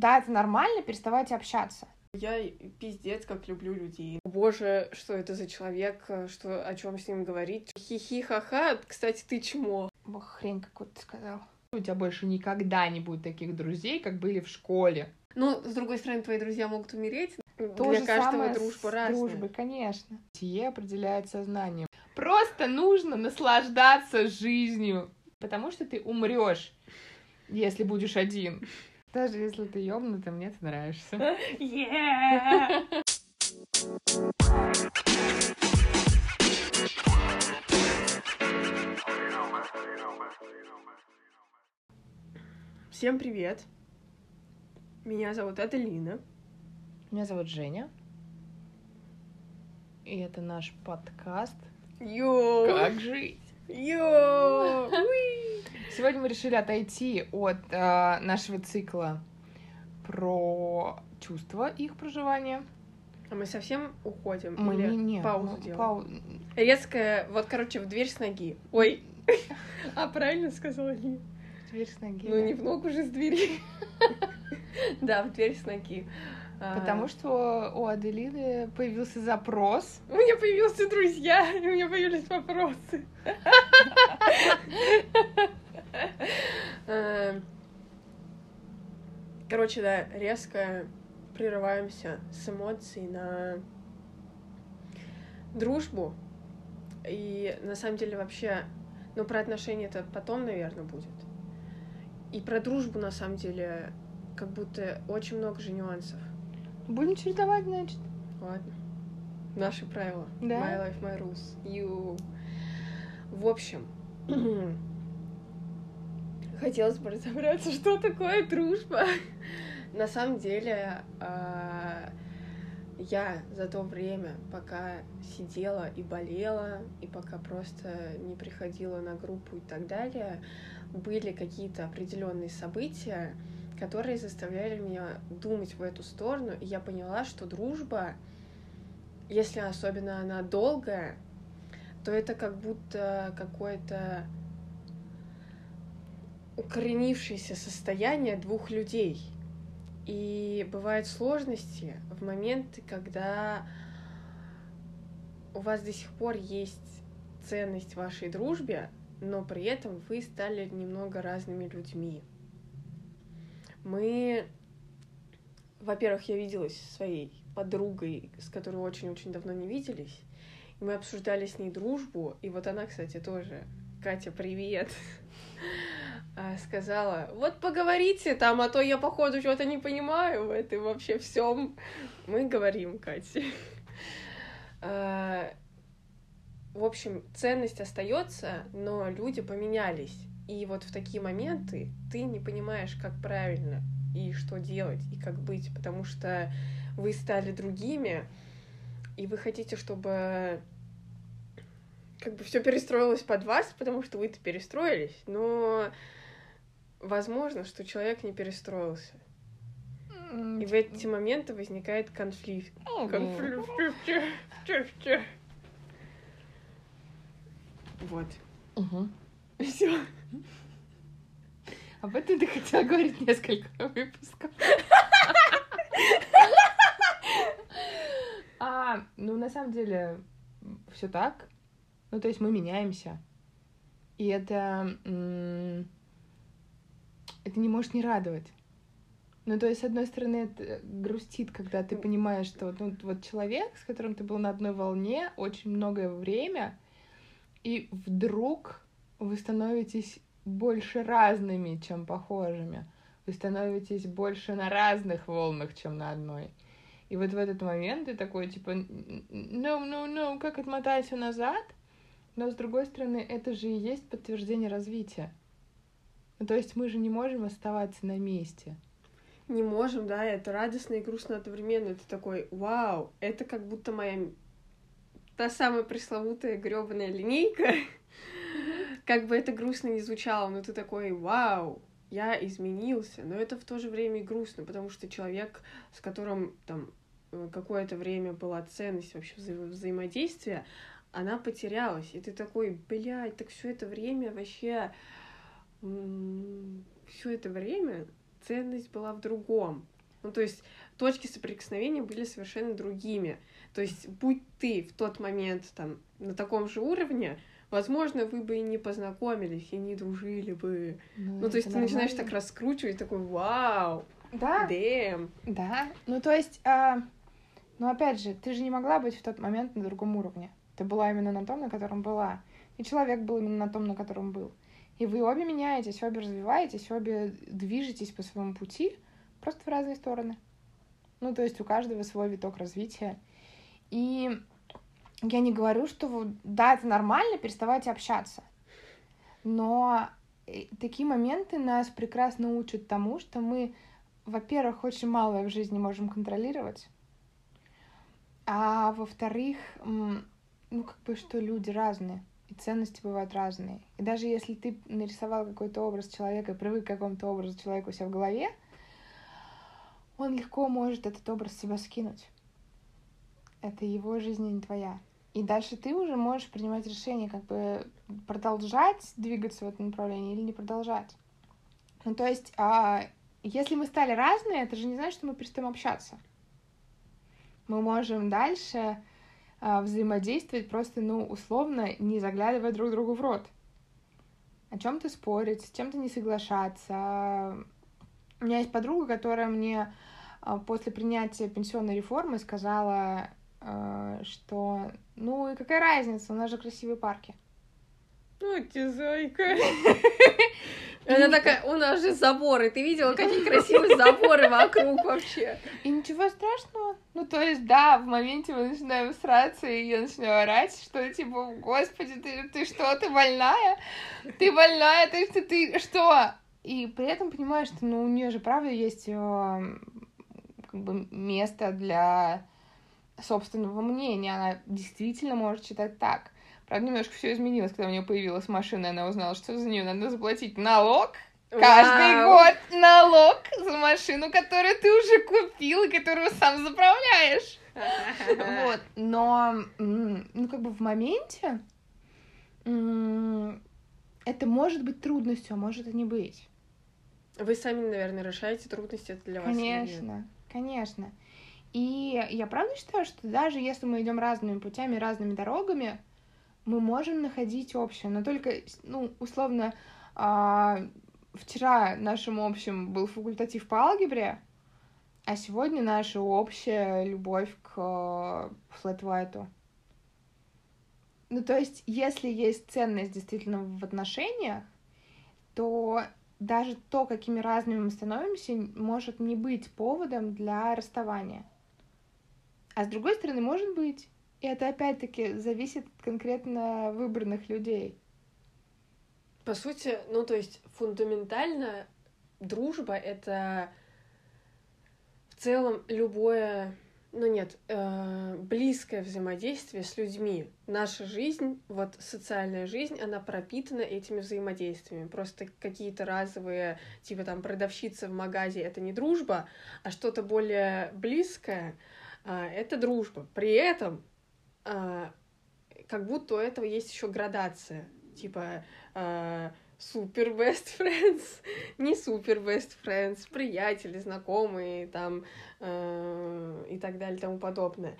да, это нормально переставать общаться. Я пиздец, как люблю людей. Боже, что это за человек, что о чем с ним говорить. Хи-хи-ха-ха. Кстати, ты чмо. Бог, хрень какую-то сказал. У тебя больше никогда не будет таких друзей, как были в школе. Ну, с другой стороны, твои друзья могут умереть. То Для же каждого самое дружба с разная. дружбой, конечно. Сие определяет сознанием. Просто нужно наслаждаться жизнью, потому что ты умрешь, если будешь один. Даже если ты ёбнутый, мне ты нравишься. Yeah! Всем привет! Меня зовут Аделина. Меня зовут Женя. И это наш подкаст Йоу! «Как жить». Йоу! Уи! Сегодня мы решили отойти от э, нашего цикла про чувства их проживания. А мы совсем уходим? Мы Или не, не, паузу мы делаем? пау- Резкая, вот, короче, в дверь с ноги. Ой! А, правильно сказала Ли? Дверь с ноги. Ну, да. не в ногу же с двери. Да, в дверь с ноги. А, Потому что у Аделины появился запрос. У меня появился друзья, и у меня появились вопросы. Э, Короче, да, резко прерываемся с эмоций на дружбу. И на самом деле вообще, ну, про отношения это потом, наверное, будет. И про дружбу, на самом деле, как будто очень много же нюансов. Будем чередовать, значит. Ладно. Наши правила. Да. My life, my rules. You. В общем, хотелось бы разобраться, что такое дружба. На самом деле, а, я за то время, пока сидела и болела, и пока просто не приходила на группу и так далее, были какие-то определенные события, которые заставляли меня думать в эту сторону, и я поняла, что дружба, если особенно она долгая, то это как будто какое-то укоренившееся состояние двух людей. И бывают сложности в моменты, когда у вас до сих пор есть ценность вашей дружбе, но при этом вы стали немного разными людьми. Мы, во-первых, я виделась со своей подругой, с которой очень-очень давно не виделись, и мы обсуждали с ней дружбу, и вот она, кстати, тоже, Катя, привет, сказала, вот поговорите там, а то я, походу, что-то не понимаю в этом вообще всем. Мы говорим, Катя. А, В общем, ценность остается, но люди поменялись. И вот в такие моменты ты не понимаешь, как правильно и что делать, и как быть, потому что вы стали другими, и вы хотите, чтобы как бы все перестроилось под вас, потому что вы-то перестроились, но возможно, что человек не перестроился. И в эти моменты возникает конфликт. Конфликт. Вот. Мгм. Все. Об этом ты хотела говорить несколько выпусков. А, ну, на самом деле, все так. Ну, то есть мы меняемся. И это... Это не может не радовать. Ну, то есть, с одной стороны, это грустит, когда ты понимаешь, что ну, вот человек, с которым ты был на одной волне очень многое время, и вдруг вы становитесь больше разными, чем похожими. Вы становитесь больше на разных волнах, чем на одной. И вот в этот момент ты такой, типа, ну, ну, ну, как отмотать все назад? Но, с другой стороны, это же и есть подтверждение развития. Ну, то есть мы же не можем оставаться на месте. Не можем, да, это радостно и грустно одновременно. Это такой, вау, это как будто моя та самая пресловутая гребаная линейка. Как бы это грустно не звучало, но ты такой, вау, я изменился. Но это в то же время и грустно, потому что человек, с которым там э, какое-то время была ценность вообще вза- взаимодействия, она потерялась. И ты такой, блядь, так все это время вообще... Все это время ценность была в другом. Ну, то есть точки соприкосновения были совершенно другими. То есть, будь ты в тот момент там на таком же уровне, возможно, вы бы и не познакомились, и не дружили бы. Ну, ну то есть ты нормально. начинаешь так раскручивать, такой, вау, да. Дэм. Да. Ну, то есть, а, ну, опять же, ты же не могла быть в тот момент на другом уровне. Ты была именно на том, на котором была. И человек был именно на том, на котором был. И вы обе меняетесь, обе развиваетесь, обе движетесь по своему пути, просто в разные стороны. Ну, то есть у каждого свой виток развития. И я не говорю, что да, это нормально переставать общаться. Но э, такие моменты нас прекрасно учат тому, что мы, во-первых, очень малое в жизни можем контролировать, а во-вторых, ну, как бы, что люди разные, и ценности бывают разные. И даже если ты нарисовал какой-то образ человека и привык к какому-то образу человека у себя в голове, он легко может этот образ себя скинуть. Это его жизнь, а не твоя. И дальше ты уже можешь принимать решение, как бы продолжать двигаться в этом направлении или не продолжать. Ну, то есть, а, если мы стали разные, это же не значит, что мы перестаем общаться. Мы можем дальше взаимодействовать просто, ну, условно, не заглядывая друг другу в рот. О чем-то спорить, с чем-то не соглашаться. У меня есть подруга, которая мне а, после принятия пенсионной реформы сказала, а, что ну и какая разница, у нас же красивые парки. Ну, ты зайка. Она такая, у нас же заборы. Ты видела, какие красивые заборы вокруг вообще? И ничего страшного. Ну, то есть, да, в моменте мы начинаем сраться, и я начинаю орать, что, типа, господи, ты, ты что, ты больная? Ты больная, ты, ты, ты что? И при этом понимаешь, что, ну, у нее же, правда, есть э, как бы место для собственного мнения. Она действительно может читать так. Правда, немножко все изменилось, когда у нее появилась машина, и она узнала, что за нее надо заплатить налог. Каждый Вау. год налог за машину, которую ты уже купил и которую сам заправляешь. Вот, но, ну, как бы в моменте это может быть трудностью, а может и не быть. Вы сами, наверное, решаете трудности, это для вас. Конечно, конечно. И я правда считаю, что даже если мы идем разными путями, разными дорогами, мы можем находить общее. Но только, ну, условно, а, вчера нашим общим был факультатив по алгебре, а сегодня наша общая любовь к флэт-вайту. Ну, то есть, если есть ценность действительно в отношениях, то даже то, какими разными мы становимся, может не быть поводом для расставания. А с другой стороны, может быть. И это опять-таки зависит конкретно выбранных людей. По сути, ну то есть фундаментально дружба это в целом любое, ну нет, э, близкое взаимодействие с людьми. Наша жизнь, вот социальная жизнь, она пропитана этими взаимодействиями. Просто какие-то разовые, типа там продавщица в магазе, это не дружба, а что-то более близкое — а, это дружба. При этом как будто у этого есть еще градация. Типа а, супер best friends, не супер best friends, приятели, знакомые там и так далее и тому подобное.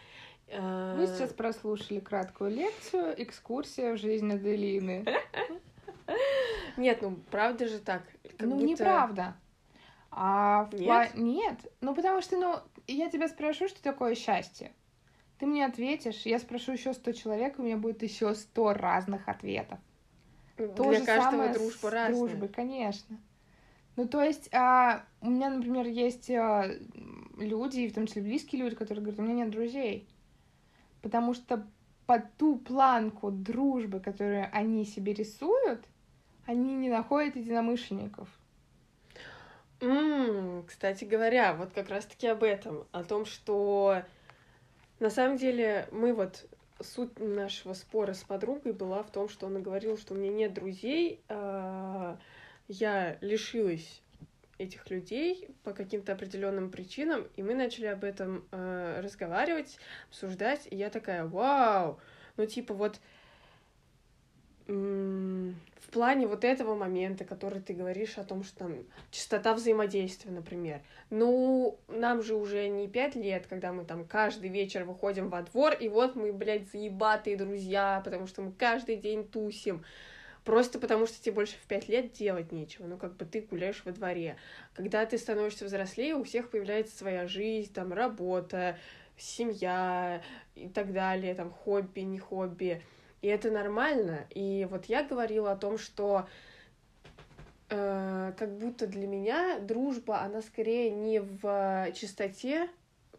Вы сейчас прослушали краткую лекцию «Экскурсия в жизнь Аделины». Нет, ну правда же так. ну, будто... неправда. А в Нет? Пла... Нет. Ну, потому что, ну, я тебя спрошу, что такое счастье. Ты мне ответишь, я спрошу еще сто человек, у меня будет еще сто разных ответов. Для То же каждого самое дружба с разная. дружбой, конечно. Ну, то есть, а, у меня, например, есть а, люди, в том числе близкие люди, которые говорят, у меня нет друзей. Потому что под ту планку дружбы, которую они себе рисуют, они не находят единомышленников. Mm, кстати говоря, вот как раз-таки об этом, о том, что на самом деле мы вот суть нашего спора с подругой была в том, что она говорила, что у меня нет друзей, а я лишилась этих людей по каким-то определенным причинам, и мы начали об этом э, разговаривать, обсуждать, и я такая, вау, ну типа вот в плане вот этого момента, который ты говоришь о том, что там частота взаимодействия, например. Ну, нам же уже не пять лет, когда мы там каждый вечер выходим во двор, и вот мы, блядь, заебатые друзья, потому что мы каждый день тусим. Просто потому что тебе больше в пять лет делать нечего. Ну, как бы ты гуляешь во дворе. Когда ты становишься взрослее, у всех появляется своя жизнь, там, работа, семья и так далее, там, хобби, не хобби. И это нормально. И вот я говорила о том, что э, как будто для меня дружба, она скорее не в чистоте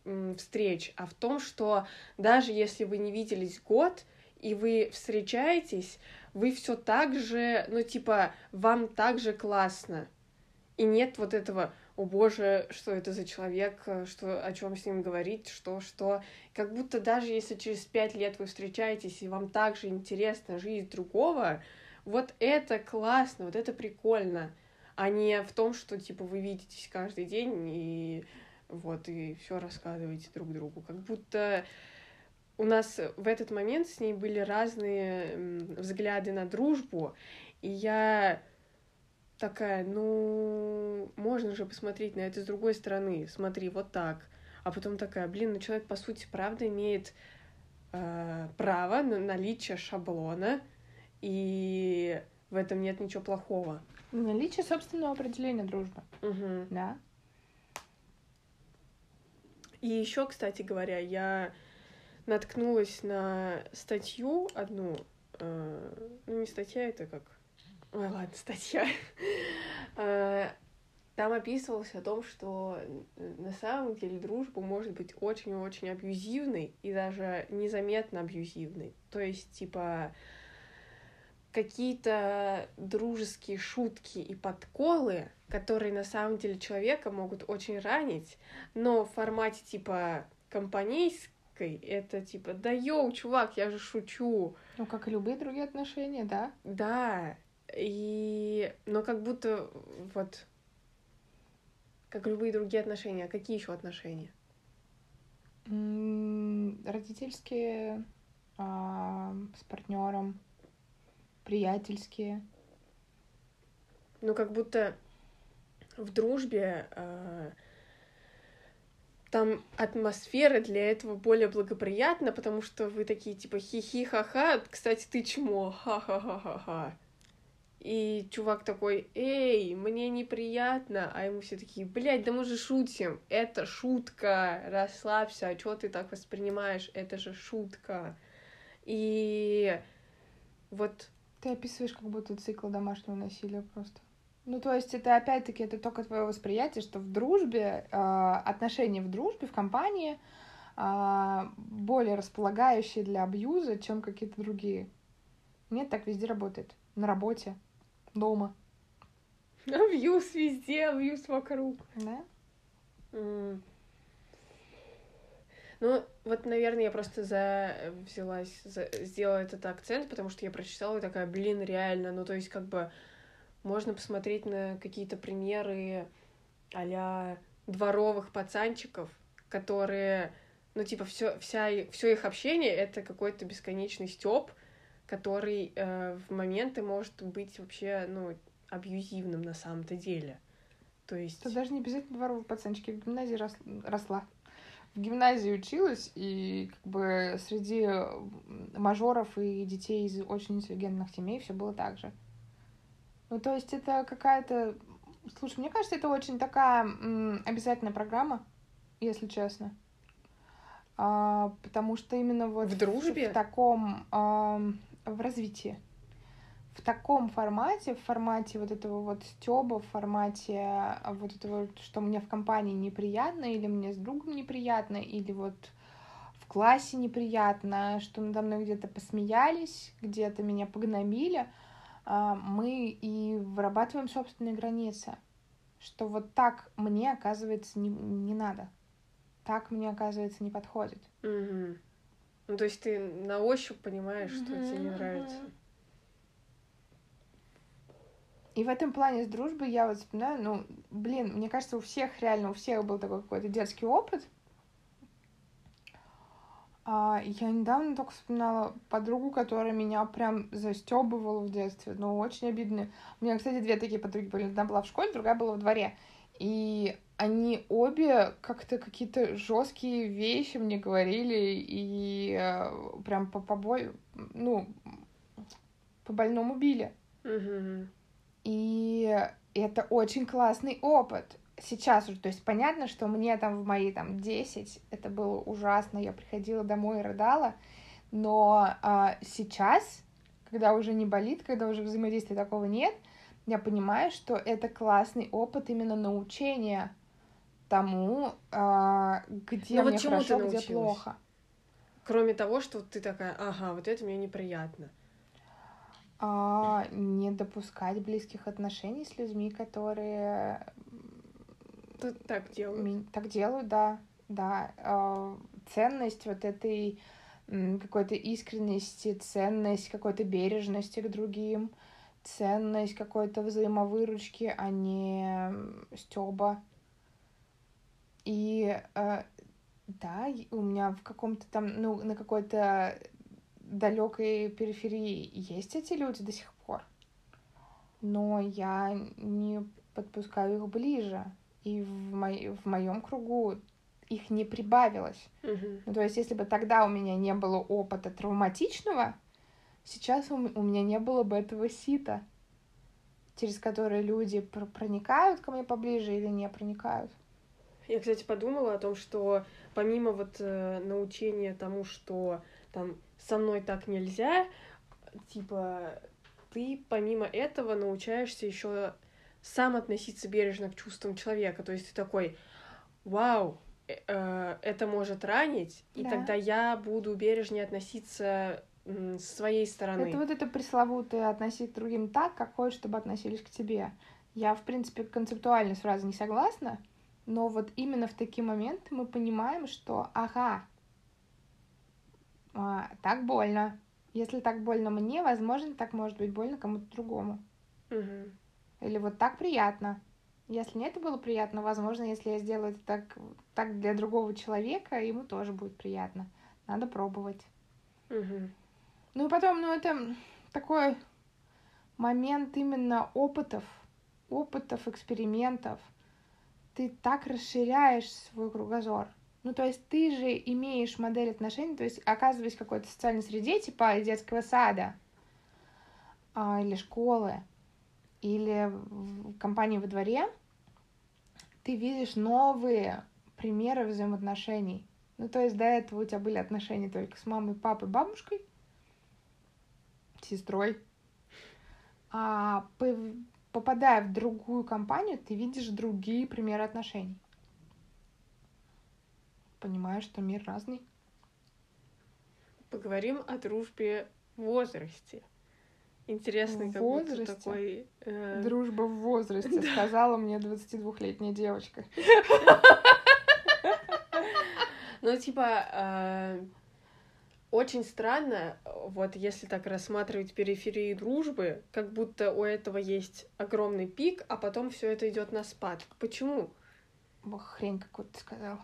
э, встреч, а в том, что даже если вы не виделись год, и вы встречаетесь, вы все так же, ну, типа, вам так же классно. И нет вот этого, о боже, что это за человек, что, о чем с ним говорить, что, что. Как будто даже если через пять лет вы встречаетесь, и вам также интересна жизнь другого, вот это классно, вот это прикольно, а не в том, что, типа, вы видитесь каждый день и вот, и все рассказываете друг другу. Как будто у нас в этот момент с ней были разные взгляды на дружбу, и я такая, ну, можно же посмотреть на это с другой стороны, смотри, вот так. А потом такая, блин, ну человек, по сути, правда имеет э, право на наличие шаблона, и в этом нет ничего плохого. Наличие собственного определения дружбы. Угу. Да. И еще, кстати говоря, я наткнулась на статью одну, э, ну не статья, это как Ой, ладно, статья. Э, там описывалось о том, что на самом деле дружба может быть очень-очень абьюзивной и даже незаметно абьюзивной. То есть, типа, какие-то дружеские шутки и подколы, которые на самом деле человека могут очень ранить, но в формате типа компанейской это типа, да йоу, чувак, я же шучу. Ну, как и любые другие отношения, да? Да, и... Но как будто вот... Как любые другие отношения. А какие еще отношения? Родительские, а, с партнером, приятельские. Ну, как будто в дружбе а, там атмосфера для этого более благоприятна, потому что вы такие типа хи-хи-ха-ха, кстати, ты чмо, ха-ха-ха-ха-ха. И чувак такой, эй, мне неприятно, а ему все такие, блядь, да мы же шутим, это шутка, расслабься, а что ты так воспринимаешь, это же шутка. И вот... Ты описываешь как будто цикл домашнего насилия просто. Ну, то есть это опять-таки это только твое восприятие, что в дружбе, э, отношения в дружбе, в компании э, более располагающие для абьюза, чем какие-то другие. Нет, так везде работает. На работе, дома. Вьюз везде, вьюз вокруг. Да? Mm. Ну, вот, наверное, я просто за взялась, за... сделала этот акцент, потому что я прочитала и такая, блин, реально, ну, то есть, как бы, можно посмотреть на какие-то примеры а дворовых пацанчиков, которые, ну, типа, все, вся, все их общение — это какой-то бесконечный стёб, который э, в моменты может быть вообще, ну, абьюзивным на самом-то деле. То есть... Это даже не обязательно дворовые пацанчики. В гимназии рос... росла. В гимназии училась, и как бы среди мажоров и детей из очень интеллигентных семей все было так же. Ну, то есть это какая-то... Слушай, мне кажется, это очень такая м, обязательная программа, если честно. А, потому что именно вот... В дружбе? В, в таком... А, в развитии. В таком формате, в формате вот этого вот стёба, в формате а, вот этого, что мне в компании неприятно, или мне с другом неприятно, или вот в классе неприятно, что надо мной где-то посмеялись, где-то меня погнобили, а, мы и вырабатываем собственные границы. Что вот так мне, оказывается, не, не надо. Так мне, оказывается, не подходит. Угу. Ну, то есть ты на ощупь понимаешь, что тебе не нравится. И в этом плане с дружбой я вот вспоминаю, ну, блин, мне кажется, у всех реально, у всех был такой какой-то детский опыт. А, я недавно только вспоминала подругу, которая меня прям застебывала в детстве. Ну, очень обидно. У меня, кстати, две такие подруги были. Одна была в школе, другая была во дворе. И они обе как-то какие-то жесткие вещи мне говорили и э, прям по побой, ну, по больному били. И это очень классный опыт. Сейчас уже, то есть понятно, что мне там в мои там 10 это было ужасно, я приходила домой и рыдала, но а, сейчас, когда уже не болит, когда уже взаимодействия такого нет, я понимаю, что это классный опыт именно научения тому, а, где Ну вот мне ты хорошо, где плохо. Кроме того, что ты такая, ага, вот это мне неприятно. А, не допускать близких отношений с людьми, которые Ты так. Ми- Так делают, да, да. А, Ценность вот этой какой-то искренности, ценность какой-то бережности к другим, ценность какой-то взаимовыручки, а не стеба. И э, да, у меня в каком-то там, ну, на какой-то далекой периферии есть эти люди до сих пор. Но я не подпускаю их ближе и в, мо- в моем кругу их не прибавилось. Мгм. Ну, то есть, если бы тогда у меня не было опыта травматичного, сейчас у, у меня не было бы этого сита, через которое люди пр- проникают ко мне поближе или не проникают. Я, кстати, подумала о том, что помимо вот э, научения тому, что там со мной так нельзя, типа ты помимо этого научаешься еще сам относиться бережно к чувствам человека. То есть ты такой, вау, э, э, это может ранить, и Да. тогда я буду бережнее относиться с своей стороны. Это вот это пресловутое относить к другим так, как хочешь, чтобы относились к тебе. Я, в принципе, концептуально сразу не согласна, но вот именно в такие моменты мы понимаем, что, ага, а, так больно. Если так больно мне, возможно, так может быть больно кому-то другому. Мгм. Или вот так приятно. Если мне это было приятно, возможно, если я сделаю это так, так для другого человека, ему тоже будет приятно. Надо пробовать. Мгм. Ну и потом, ну это такой момент именно опытов, опытов, экспериментов. Ты так расширяешь свой кругозор. Ну, то есть ты же имеешь модель отношений, то есть оказываясь в какой-то социальной среде, типа детского сада, а, или школы, или в компании во дворе, ты видишь новые примеры взаимоотношений. Ну, то есть до этого у тебя были отношения только с мамой, папой, бабушкой, сестрой. А попадая в другую компанию, ты видишь другие примеры отношений. Понимаешь, что мир разный. Поговорим о дружбе в возрасте. Интересный В как будто возрасте? такой... э, Дружба в возрасте, сказала мне 22-летняя девочка. Ну, типа, э, очень странно, вот если так рассматривать периферии дружбы, как будто у этого есть огромный пик, а потом все это идет на спад. Почему? Ох, хрень какую-то сказал.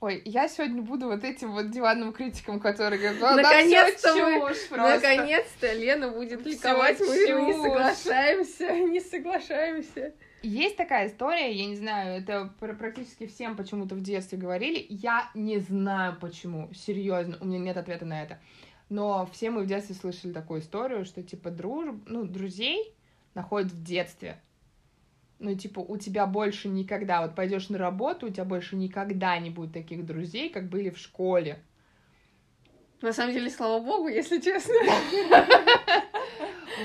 Ой, я сегодня буду вот этим вот диванным критиком, который говорит, «Да, да, Наконец-то мы- чушь просто». Наконец-то Лена будет ликовать, мы не соглашаемся, не соглашаемся. Есть такая история, я не знаю, это пр- практически всем почему-то в детстве говорили. Я не знаю почему, серьезно, у меня нет ответа на это. Но все мы в детстве слышали такую историю, что типа дружб, ну, друзей находят в детстве. Ну, типа, у тебя больше никогда, вот пойдешь на работу, у тебя больше никогда не будет таких друзей, как были в школе. На самом деле, слава богу, если честно.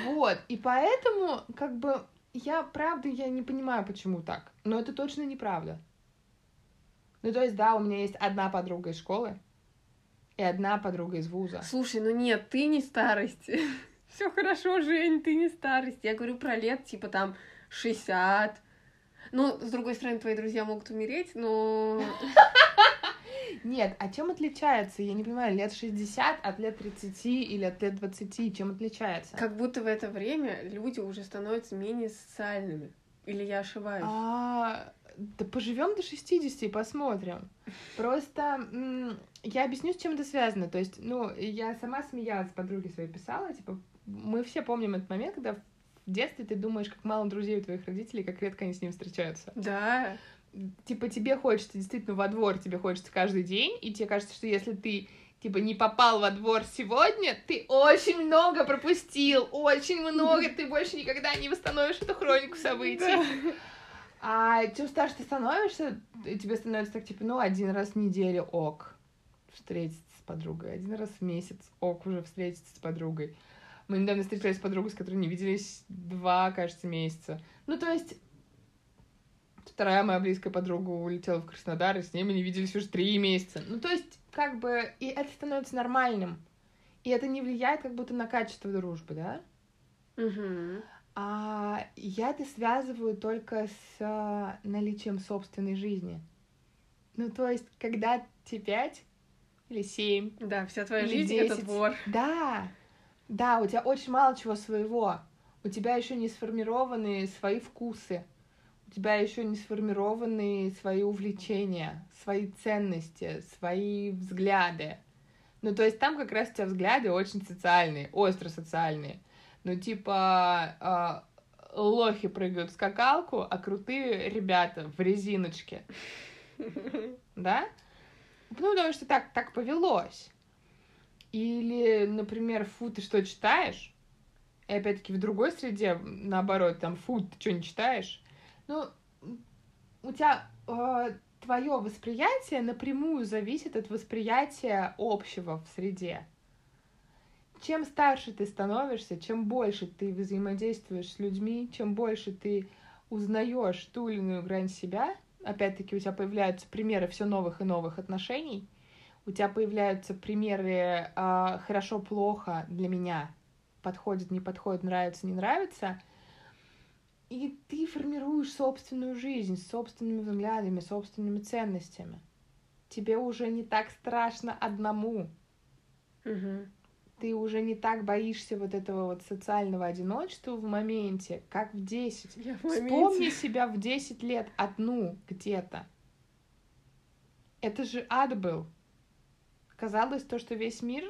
Вот, и поэтому, как бы, я, правда, я не понимаю, почему так. Но это точно неправда. Ну, то есть, да, у меня есть одна подруга из школы и одна подруга из вуза. Слушай, ну нет, ты не старости. Все хорошо, Жень, ты не старость. Я говорю про лет, типа там 60. Ну, с другой стороны, твои друзья могут умереть, но... Нет, а чем отличается? Я не понимаю, лет 60 от лет 30 или от лет 20, чем отличается? Как будто в это время люди уже становятся менее социальными. Или я ошибаюсь? А, да поживем до 60 и посмотрим. Просто я объясню, с чем это связано. То есть, ну, я сама смеялась, подруге своей писала, типа, мы все помним этот момент, когда в детстве ты думаешь, как мало друзей у твоих родителей, как редко они с ним встречаются. Да. Типа, тебе хочется действительно во двор, тебе хочется каждый день, и тебе кажется, что если ты типа не попал во двор сегодня, ты очень много пропустил, очень много, ты больше никогда не восстановишь эту хронику событий. А чем старше ты становишься, тебе становится так, типа, ну, один раз в неделю ок встретиться с подругой, один раз в месяц ок уже встретиться с подругой. Мы недавно встречались с подругой, с которой не виделись два, кажется, месяца. Ну, то есть, вторая моя близкая подруга улетела в Краснодар, и с ней мы не виделись уже три месяца. Ну, то есть, как бы, и это становится нормальным. И это не влияет как будто на качество дружбы, да? Мгм. А я это связываю только с а, наличием собственной жизни. Ну, то есть, когда тебе пять или семь, Да, вся твоя жизнь это 10. двор. да, да, у тебя очень мало чего своего. У тебя еще не сформированы свои вкусы. У тебя еще не сформированы свои увлечения, свои ценности, свои взгляды. Ну, то есть там как раз у тебя взгляды очень социальные, остро социальные. Ну, типа, а, лохи прыгают в скакалку, а крутые ребята в резиночке, да? Ну, потому что так, так повелось. Или, например, фу, ты что читаешь? И опять-таки в другой среде, наоборот, там, фу, ты что не читаешь? Ну, у тебя твое восприятие напрямую зависит от восприятия общего в среде. Чем старше ты становишься, чем больше ты взаимодействуешь с людьми, чем больше ты узнаешь ту или иную грань себя, опять-таки у тебя появляются примеры все новых и новых отношений, у тебя появляются примеры а, хорошо-плохо для меня, подходит, не подходит, нравится, не нравится, и ты формируешь собственную жизнь с собственными взглядами, собственными ценностями. Тебе уже не так страшно одному, Мгм. ты уже не так боишься вот этого вот социального одиночества в моменте, как в 10. Я в Вспомни моменте. себя в 10 лет одну где-то. Это же ад был. Казалось то, что весь мир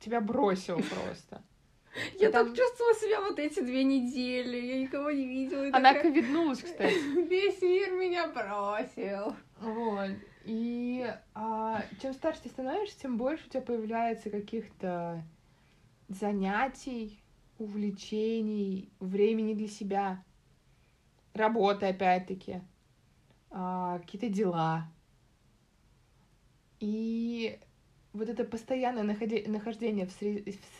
тебя бросил просто. Я там- так чувствовала себя вот эти две недели. Я никого не видела. Она такая, ковиднулась, кстати. Весь мир меня бросил. Вот. И а, чем старше ты становишься, тем больше у тебя появляется каких-то занятий, увлечений, времени для себя, работы, опять-таки, а, какие-то дела. И вот это постоянное нахождение в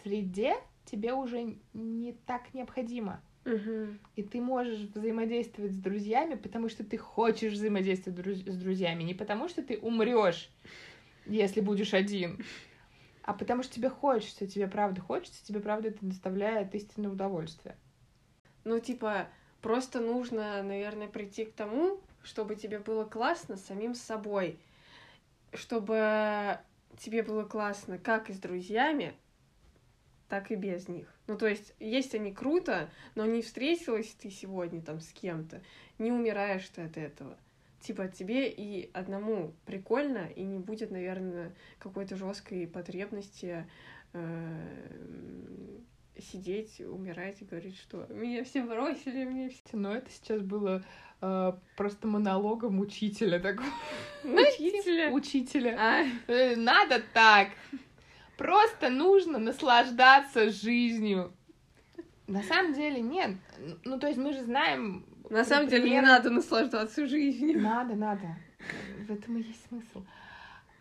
среде тебе уже не так необходимо. Мгм. И ты можешь взаимодействовать с друзьями, потому что ты хочешь взаимодействовать друз- с друзьями, не потому что ты умрешь, если будешь один, а потому что тебе хочется, тебе правда хочется, тебе правда это доставляет истинное удовольствие. Ну, типа, просто нужно, наверное, прийти к тому, чтобы тебе было классно самим собой. Чтобы тебе было классно как и с друзьями, так и без них. Ну, то есть, есть они круто, но не встретилась ты сегодня там с кем-то, не умираешь ты от этого. Типа, тебе и одному прикольно, и не будет, наверное, какой-то жесткой потребности э, сидеть, умирать и говорить, что меня все бросили, меня все Но это сейчас было э, просто монологом учителя такого. учителя. Учителя. А, Э, Надо так. Просто нужно наслаждаться жизнью. На самом деле нет. Ну, то есть мы же знаем... на самом деле не надо наслаждаться жизнью. Надо, надо. В этом и есть смысл.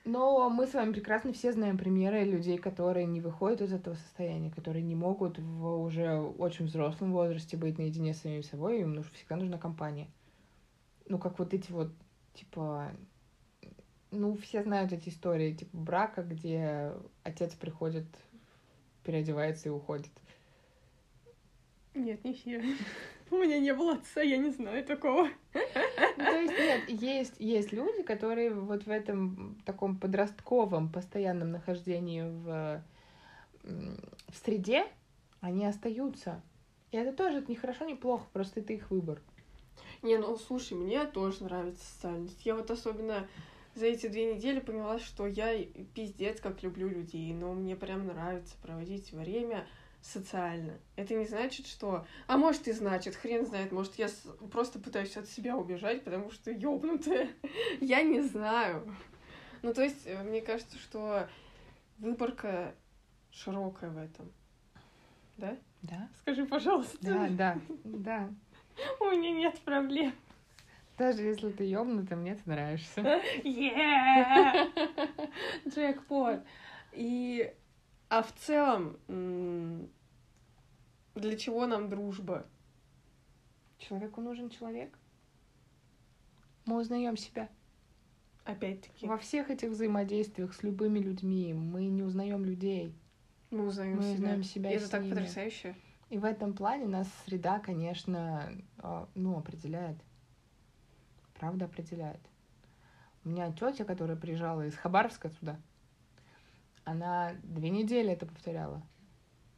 Но мы с вами прекрасно все знаем примеры людей, которые не выходят из этого состояния, которые не могут в уже очень взрослом возрасте быть наедине с самим собой, им нужно, всегда нужна компания. Ну, как вот эти вот, типа, ну, все знают эти истории, типа, брака, где отец приходит, переодевается и уходит. Нет, не все. У меня не было отца, я не знаю такого. Ну, то есть нет, есть, есть люди, которые вот в этом таком подростковом постоянном нахождении в, в среде, они остаются. И это тоже не хорошо, не плохо, просто это их выбор. Не, ну слушай, мне тоже нравится социальность. Я вот особенно за эти две недели поняла, что я пиздец как люблю людей, но мне прям нравится проводить время социально. Это не значит, что... А может и значит, хрен знает, может я просто пытаюсь от себя убежать, потому что ёбнутая. я не знаю. Ну, то есть, э, мне кажется, что выборка широкая в этом. Да? Да. Скажи, пожалуйста. Да, да, да. У меня нет проблем. Даже если ты ёбнутый, мне ты нравишься. Джекпот. И... А в целом, для чего нам дружба? Человеку нужен человек. Мы узнаем себя. Опять-таки. Во всех этих взаимодействиях с любыми людьми мы не узнаем людей. Мы узнаем мы себя. узнаем себя И это так ними. потрясающе. И в этом плане нас среда, конечно, а, ну, определяет. Правда определяет. У меня тетя, которая приезжала из Хабаровска сюда, она две недели это повторяла,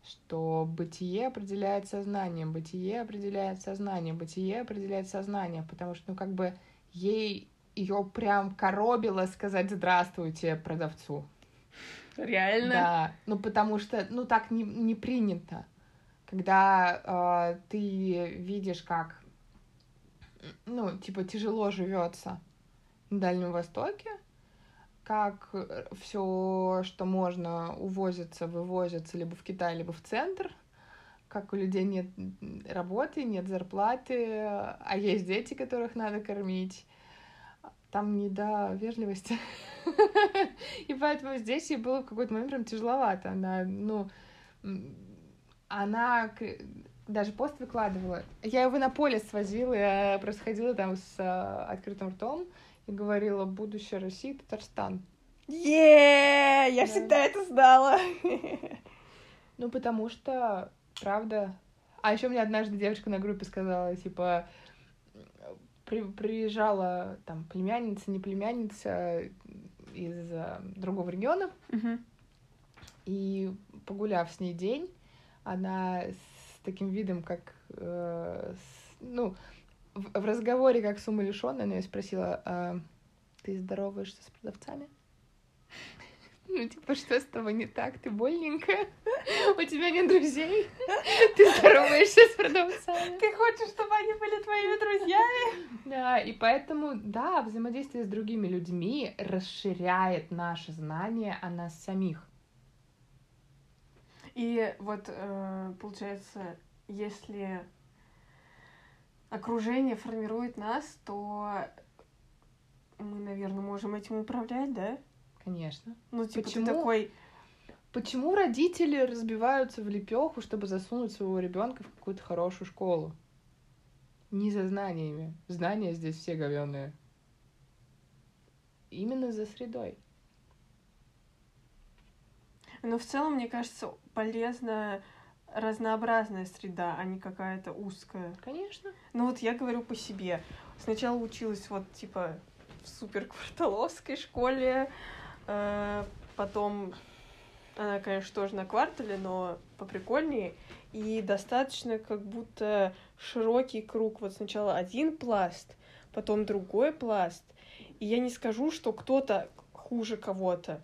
что бытие определяет сознание, бытие определяет сознание, бытие определяет сознание, потому что, ну, как бы ей ее прям коробило сказать здравствуйте продавцу. Реально? Да, ну потому что, ну так не, не принято. Когда э, ты видишь, как, ну, типа, тяжело живется на Дальнем Востоке, как все, что можно, увозится, вывозится либо в Китай, либо в центр, как у людей нет работы, нет зарплаты, а есть дети, которых надо кормить. Там не до вежливости. И поэтому здесь ей было в какой-то момент прям тяжеловато. Она, ну, она даже пост выкладывала. Я его на поле свозила, я просто ходила там с а, открытым ртом и говорила «Будущее России, Татарстан». е Я всегда это знала. Ну, потому что, правда... А еще мне однажды девочка на группе сказала, типа, при, приезжала там племянница, не племянница из э, другого региона, Мгм. и погуляв с ней день, она таким видом, как, э, с- ну, в, в разговоре, как с умалишенной, она ее спросила, «А ты здороваешься с продавцами? Ну, типа, что с тобой не так? Ты больненькая? У тебя нет друзей? Ты здороваешься с продавцами? Ты хочешь, чтобы они были твоими друзьями? Да, и поэтому, да, взаимодействие с другими людьми расширяет наше знание о нас самих. И вот, э, получается, если окружение формирует нас, то мы, наверное, можем этим управлять, да? Конечно. Ну, типа, Почему? ты такой, Почему родители разбиваются в лепеху, чтобы засунуть своего ребенка в какую-то хорошую школу? Не за знаниями. Знания здесь все говёные. Именно за средой. Но в целом, мне кажется, полезна разнообразная среда, а не какая-то узкая. Конечно. Ну вот я говорю по себе. Сначала училась вот типа в суперкварталовской школе, э, потом она, конечно, тоже на квартале, но поприкольнее. И достаточно как будто широкий круг. Вот сначала один пласт, потом другой пласт. И я не скажу, что кто-то хуже кого-то.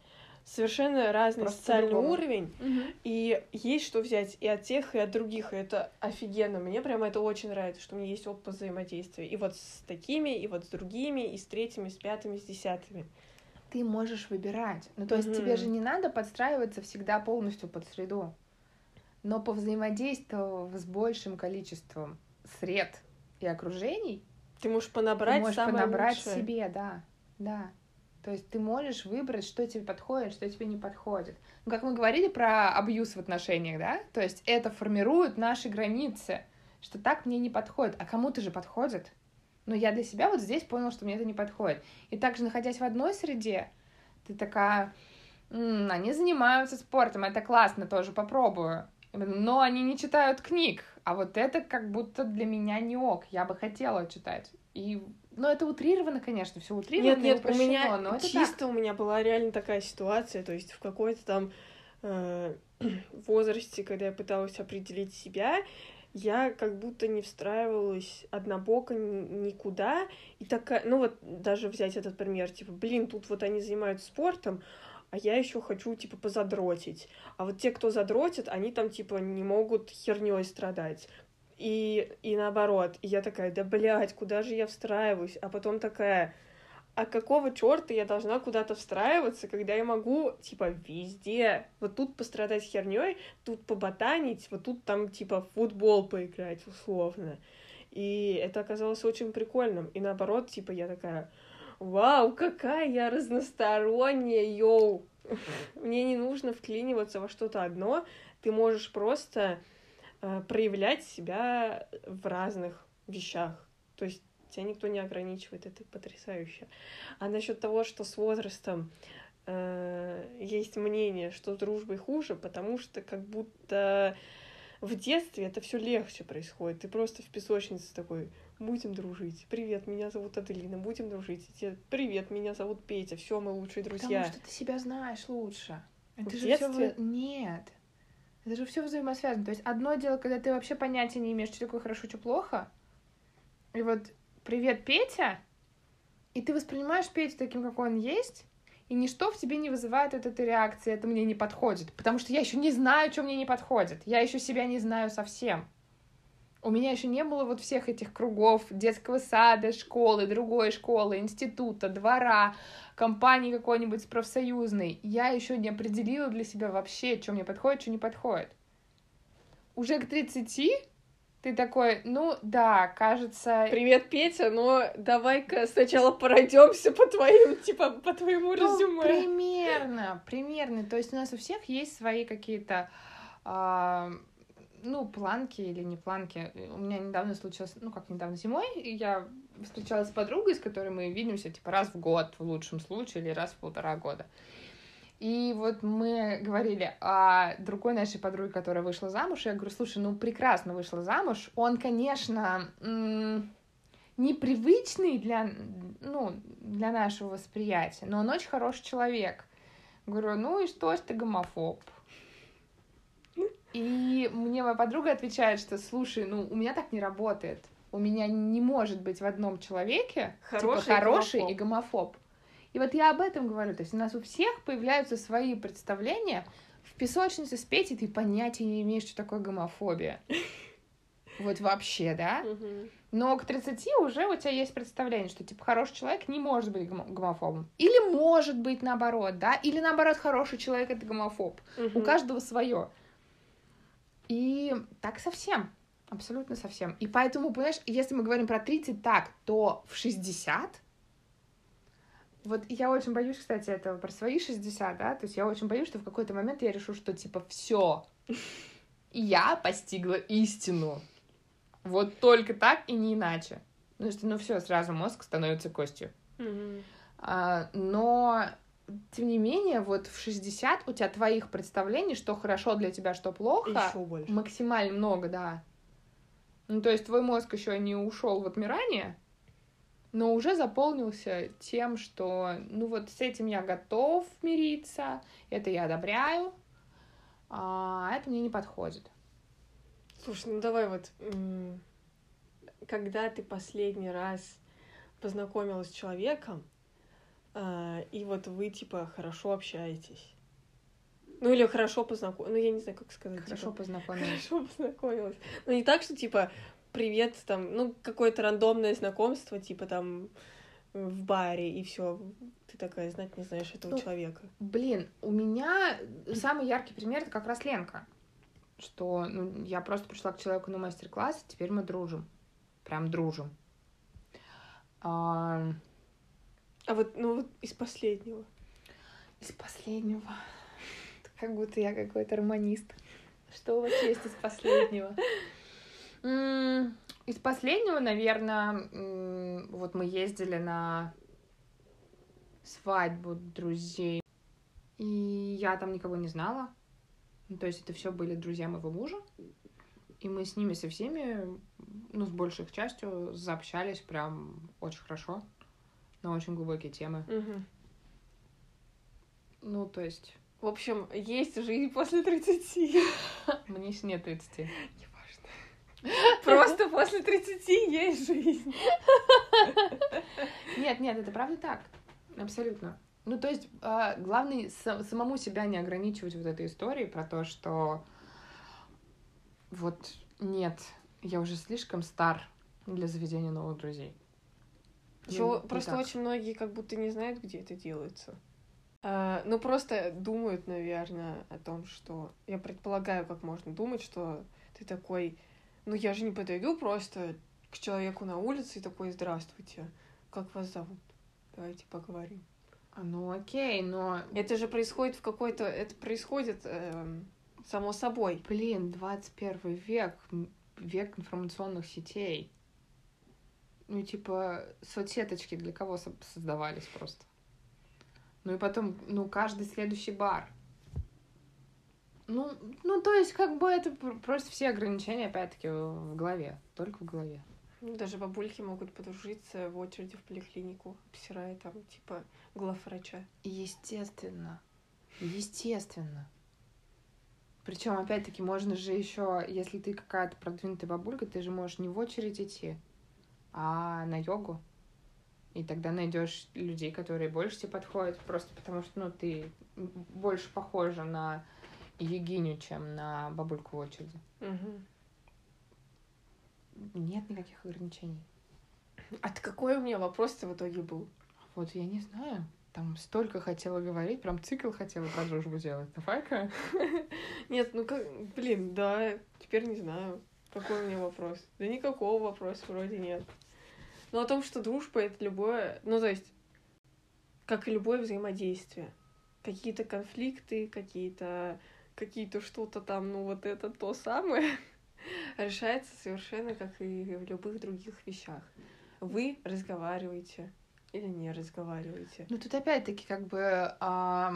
Совершенно разный Просто социальный по-другому. уровень. И есть что взять и от тех, и от других. И это офигенно. Мне прямо это очень нравится, что у меня есть опыт взаимодействия. И вот с такими, и вот с другими, и с третьими, с пятыми, с десятыми. Ты можешь выбирать. Ну, то есть тебе же не надо подстраиваться всегда полностью под среду. Но повзаимодействовав с большим количеством сред и окружений, Ты можешь понабрать ты можешь самое подобрать лучшее. себе, да, да. То есть ты можешь выбрать, что тебе подходит, что тебе не подходит. Ну, как мы говорили про абьюз в отношениях, да? То есть это формирует наши границы, что так мне не подходит, а кому-то же подходит. Но я для себя вот здесь поняла, что мне это не подходит. И также, находясь в одной среде, ты такая, «М, они занимаются спортом, это классно, тоже попробую. Но они не читают книг, а вот это как будто для меня не ок, я бы хотела читать. И, ну, это утрировано, конечно, все утрировано Нет, нет, у меня но это чисто у меня была реально такая ситуация, то есть в какой-то там э, возрасте, когда я пыталась определить себя, я как будто не встраивалась однобоко никуда, и такая, ну вот даже взять этот пример, типа, блин, тут вот они занимаются спортом, а я еще хочу, типа, позадротить. А вот те, кто задротит, они там, типа, не могут херней страдать. И, и наоборот. И я такая, да, блядь, куда же я встраиваюсь? А потом такая, а какого черта я должна куда-то встраиваться, когда я могу, типа, везде, вот тут пострадать херней, тут поботанить, вот тут там, типа, футбол поиграть, условно. И это оказалось очень прикольным. И наоборот, типа, я такая, вау, какая я разносторонняя, йоу. Мне не нужно вклиниваться во что-то одно, ты можешь просто проявлять себя в разных вещах. То есть тебя никто не ограничивает, это потрясающе. А насчет того, что с возрастом э, есть мнение, что с дружбой хуже, потому что как будто в детстве это все легче происходит. Ты просто в песочнице такой, будем дружить. Привет, меня зовут Аделина, будем дружить. И тебе, привет, меня зовут Петя, все, мы лучшие друзья. Потому что ты себя знаешь лучше. Это в же детстве? Всё... Нет. Это же все взаимосвязано. То есть одно дело, когда ты вообще понятия не имеешь, что такое хорошо, что плохо. И вот привет, Петя, и ты воспринимаешь Петю таким, какой он есть, и ничто в тебе не вызывает вот этой реакции, это мне не подходит. Потому что я еще не знаю, что мне не подходит. Я еще себя не знаю совсем. У меня еще не было вот всех этих кругов детского сада, школы, другой школы, института, двора, компании какой-нибудь профсоюзной. Я еще не определила для себя вообще, что мне подходит, что не подходит. Уже к 30 ты такой, ну да, кажется... Привет, Петя, но давай-ка сначала пройдемся по твоим, типа, по твоему ну, резюме. Примерно, примерно. То есть у нас у всех есть свои какие-то, а, ну, планки или не планки. У меня недавно случилось, ну, как недавно зимой, я встречалась с подругой, с которой мы видимся, типа, раз в год в лучшем случае или раз в полтора года. И вот мы говорили о другой нашей подруге, которая вышла замуж. Я говорю, слушай, ну прекрасно вышла замуж. Он, конечно, непривычный для, ну, для нашего восприятия, но он очень хороший человек. Говорю, ну и что, что ты гомофоб? И мне моя подруга отвечает, что, слушай, ну, у меня так не работает. У меня не может быть в одном человеке Хороший типа хороший гомофоб. и гомофоб. И вот я об этом говорю. То есть у нас у всех появляются свои представления. В песочнице с Петей ты понятия не имеешь, что такое гомофобия. Вот вообще, да? Но к 30 уже у тебя есть представление, что, типа, хороший человек не может быть гомо- гомофобом. Или может быть наоборот, да? Или наоборот, хороший человек — это гомофоб. У Мгм. каждого свое. И так совсем. Абсолютно совсем. И поэтому, понимаешь, если мы говорим про 30 так, то в 60... Вот я очень боюсь, кстати, этого про свои 60, да, то есть я очень боюсь, что в какой-то момент я решу, что, типа, все, я постигла истину. Вот только так и не иначе. Ну, что, ну, все, сразу мозг становится костью. Мгм. А, но, тем не менее, вот в 60 у тебя твоих представлений, что хорошо для тебя, что плохо, Еще больше. максимально много, да. Ну, то есть твой мозг еще не ушел в отмирание, но уже заполнился тем, что, ну, вот с этим я готов мириться, это я одобряю, а это мне не подходит. Слушай, ну давай вот, когда ты последний раз познакомилась с человеком, и вот вы, типа, хорошо общаетесь. Ну, или хорошо познакомились. Ну, я не знаю, как сказать. Хорошо типа, познакомились. хорошо познакомилась. Ну, не так, что, типа, привет, там, ну, какое-то рандомное знакомство, типа, там, в баре, и все. Ты такая, знать не знаешь этого Ну, человека. Блин, у меня самый яркий пример это как раз Ленка. Что ну, я просто пришла к человеку на мастер-класс, и теперь мы дружим. Прям дружим. А, А вот, ну, вот из последнего. из последнего. Как будто я какой-то романист. Что у вас есть из последнего? Из последнего, наверное, вот мы ездили на свадьбу друзей, и я там никого не знала. Ну, то есть это все были друзья моего мужа, и мы с ними со всеми, ну, с большей частью, заобщались прям очень хорошо на очень глубокие темы. Мгм. Ну, то есть В общем, есть жизнь после 30. мне еще нет 30. Неважно. Просто после 30 есть жизнь. Нет, нет, это правда так. Абсолютно. Ну, то есть, э, главное са- самому себя не ограничивать вот этой историей про то, что вот нет, я уже слишком стар для заведения новых друзей. Еще Ну, просто так. очень многие как будто не знают, где это делается. А, ну, просто думают, наверное, о том, что... Я предполагаю, как можно думать, что ты такой... Ну, я же не подойду просто к человеку на улице и такой, здравствуйте, как вас зовут? Давайте поговорим. А, Ну, окей, но, Это же происходит в какой-то... Это происходит эм, само собой. блин, 21 век, век информационных сетей. Ну, типа, соцсеточки для кого со- создавались просто? Ну и потом, ну, каждый следующий бар. Ну, ну, то есть, как бы это пр- просто все ограничения, опять-таки, в голове. Только в голове. Ну, Даже бабульки могут подружиться в очереди в поликлинику, обсирая там, типа, главврача. Естественно. Естественно. Причем, опять-таки, можно же еще, если ты какая-то продвинутая бабулька, ты же можешь не в очередь идти, а на йогу. И тогда найдешь людей, которые больше тебе подходят, просто потому что, ну, ты больше похожа на йогиню, чем на бабульку в очереди. Мгм. Нет никаких ограничений. А ты какой у меня вопрос-то в итоге был? Вот я не знаю. Там столько хотела говорить, прям цикл хотела про дружбу делать. Давай-ка. Нет, ну как, блин, да, теперь не знаю, какой у меня вопрос. Да никакого вопроса вроде нет. Но о том, что дружба — это любое, ну то есть, как и любое взаимодействие. Какие-то конфликты, какие-то какие-то что-то там, ну вот это то самое, решается совершенно как и в любых других вещах. Вы разговариваете или не разговариваете. Ну тут опять-таки как бы а,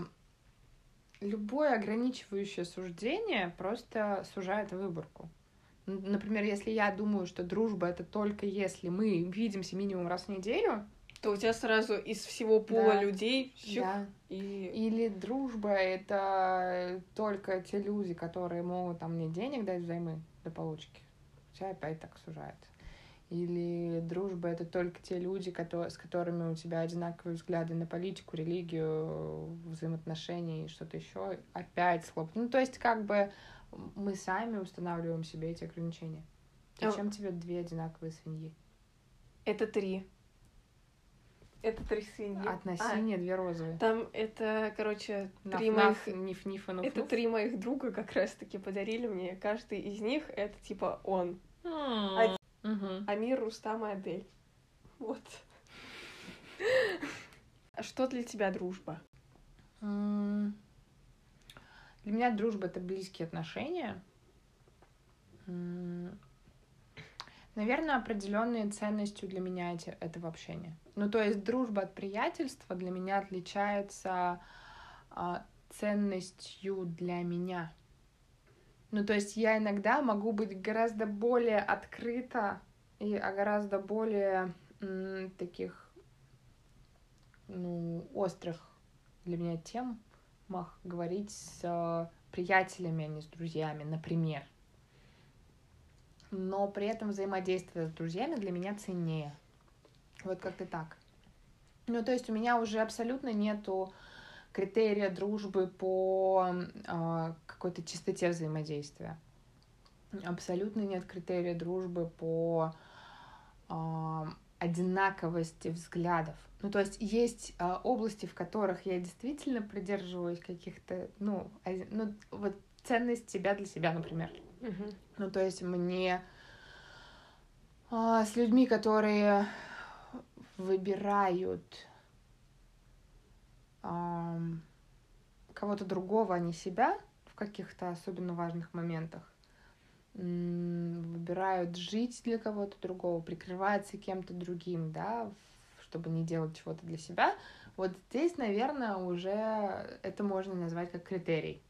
любое ограничивающее суждение просто сужает выборку. Например, если я думаю, что дружба это только если мы видимся минимум раз в неделю, То у тебя сразу из всего пула Да. людей щух, да. и или дружба это только те люди, которые могут там мне денег дать взаймы до получки, у тебя опять так сужается. Или дружба это только те люди, кото- с которыми у тебя одинаковые взгляды на политику, религию, взаимоотношения и что-то еще, опять схлоп. Ну, то есть, как бы мы сами устанавливаем себе эти ограничения. А- Зачем тебе две одинаковые свиньи? это три. Это три свиньи. От насилия две розовые. А, там это, короче, три Наф-наф, моих... ниф-ниф и нуф-нуф. Это три моих друга как раз-таки подарили мне. Каждый из них это типа он. М. Мгм. Амир, Рустам и Адель. Вот. А Что для тебя дружба? Для меня дружба это близкие отношения. Наверное, определенные ценностью для меня эти, этого общения. Ну, то есть дружба от приятельства для меня отличается а, ценностью для меня. Ну, то есть я иногда могу быть гораздо более открыта и о гораздо более м, таких, ну, острых для меня темах говорить с э, приятелями, а не с друзьями, например. Но при этом взаимодействие с друзьями для меня ценнее. Вот как-то так. Ну, то есть у меня уже абсолютно нету критерия дружбы по э, какой-то чистоте взаимодействия. Абсолютно нет критерия дружбы по э, одинаковости взглядов. Ну, то есть есть э, области, в которых я действительно придерживаюсь каких-то, ну, ози- ну, вот ценность себя для себя, например. Ну, то есть мне а, с людьми, которые выбирают ам, кого-то другого, а не себя в каких-то особенно важных моментах, выбирают жить для кого-то другого, прикрываются кем-то другим, да, чтобы не делать чего-то для себя, вот здесь, наверное, уже это можно назвать как критерий.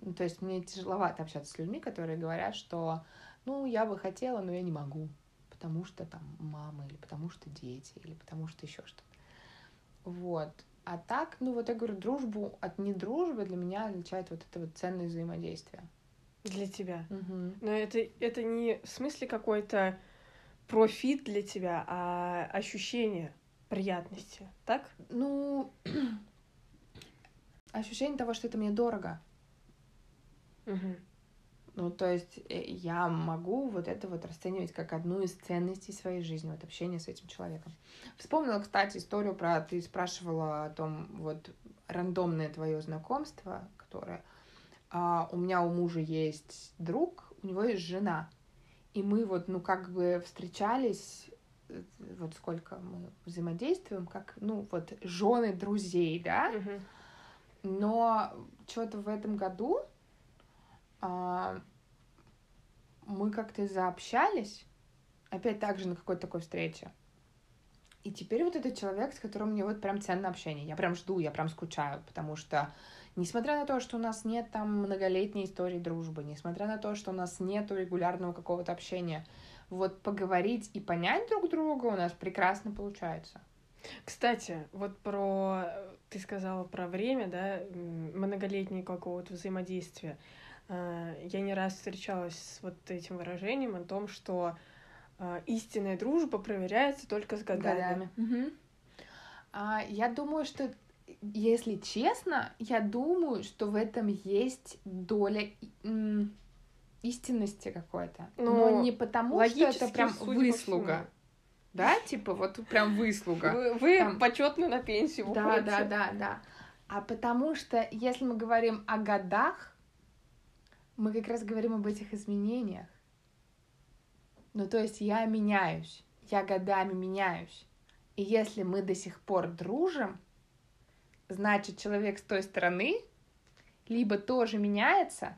Ну, то есть мне тяжеловато общаться с людьми, которые говорят, что, ну, я бы хотела, но я не могу, потому что там мама, или потому что дети, или потому что еще что-то. Вот. А так, ну, вот я говорю, дружбу от недружбы для меня отличает вот это вот ценное взаимодействие. Для тебя. Мгм. Но это, это не в смысле какой-то профит для тебя, а ощущение приятности, так? Ну, ощущение того, что это мне дорого. Мгм. Ну, то есть э, я могу вот это вот расценивать как одну из ценностей своей жизни, вот общение с этим человеком. Вспомнила, кстати, историю про... Ты спрашивала о том, вот, рандомное твое знакомство, которое... а, у меня у мужа есть друг, у него есть жена. И мы вот, ну, как бы встречались, э, вот сколько мы взаимодействуем, как, ну, вот, жены друзей, да? Но что-то в этом году а, мы как-то заобщались, опять так же на какой-то такой встрече. И теперь вот этот человек, с которым мне вот прям ценно общение. Я прям жду, я прям скучаю, потому что, несмотря на то, что у нас нет там многолетней истории дружбы, несмотря на то, что у нас нету регулярного какого-то общения, вот поговорить и понять друг друга у нас прекрасно получается. Кстати, вот про... Ты сказала про время, да, м, многолетнего какого-то взаимодействия. А, Я не раз встречалась с вот этим выражением о том, что а, истинная дружба проверяется только с годами. Мгм. А, я думаю, что, если честно, я думаю, что в этом есть доля истинности какой-то. Но, Но не потому, что это прям выслуга. Да, типа вот прям выслуга. Вы, вы Там- почетно на пенсию Да, уходите. да, да, да. А потому что, если мы говорим о годах, мы как раз говорим об этих изменениях. Ну, то есть я меняюсь, я годами меняюсь. И если мы до сих пор дружим, значит, человек с той стороны либо тоже меняется,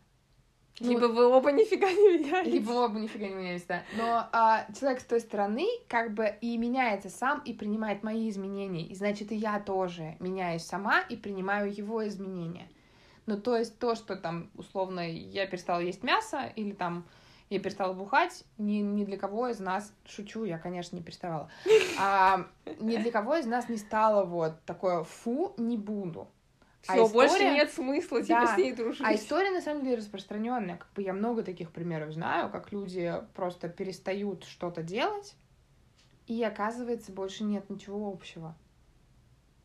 ну, Либо вы оба нифига не меняетесь. либо оба нифига не меняются, да. Но а, человек с той стороны как бы и меняется сам, и принимает мои изменения. И значит, и я тоже меняюсь сама и принимаю его изменения. Ну, то есть то, что там, условно, я перестала есть мясо, или там я перестала бухать, ни, ни для кого из нас, шучу, я, конечно, не переставала, а, ни для кого из нас не стало вот такое «фу, не буду». А Все, больше история- нет смысла Да. с ней дружить. А история на самом деле распространенная. Как бы я много таких примеров знаю, как люди просто перестают что-то делать, и оказывается, больше нет ничего общего.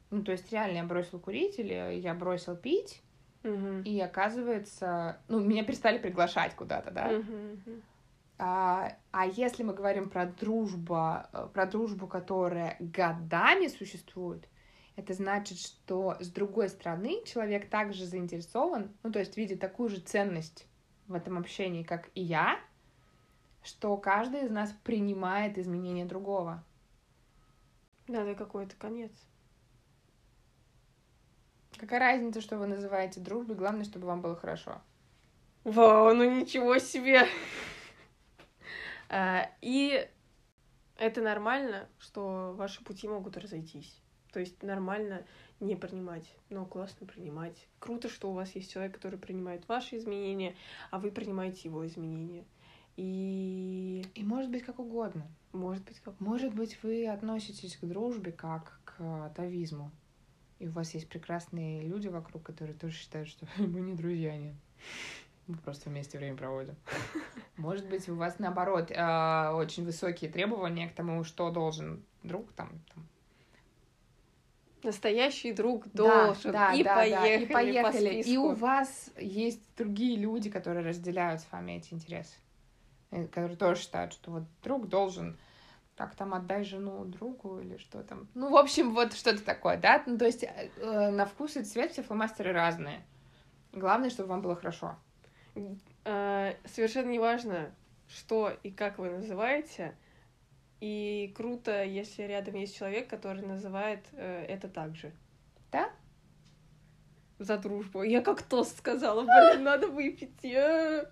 Ну, то есть реально я бросил курить или я бросил пить, И оказывается, ну, меня перестали приглашать куда-то, да. А, а если мы говорим про дружбу, э, про дружбу, которая годами существует, это значит, что с другой стороны человек также заинтересован, ну то есть видит такую же ценность в этом общении, как и я, что каждый из нас принимает изменения другого. Надо какой-то конец. Какая разница, что вы называете дружбой, главное, чтобы вам было хорошо. Вау, ну ничего себе! А, И это нормально, что ваши пути могут разойтись. То есть нормально не принимать, но классно принимать. Круто, что у вас есть человек, который принимает ваши изменения, а вы принимаете его изменения. И И может быть как угодно. может быть как... Может быть, вы относитесь к дружбе как к атовизму. И у вас есть прекрасные люди вокруг, которые тоже считают, что мы не друзья, нет. Мы просто вместе время проводим. Может быть, у вас, наоборот, э, очень высокие требования к тому, что должен друг там. там. Настоящий друг должен. да, и, да, да, поехали и поехали. По И у вас есть другие люди, которые разделяют с вами эти интересы. Э, Которые тоже считают, что вот друг должен как там отдай жену другу или что там. Ну, в общем, вот что-то такое, да? Ну, то есть э, э, на вкус и цвет все фломастеры разные. Главное, чтобы вам было хорошо. А, совершенно неважно, что и как вы называете. И круто, если рядом есть человек, который называет э, это так же. Да? За дружбу. Я как тост сказала, блин, надо выпить. э.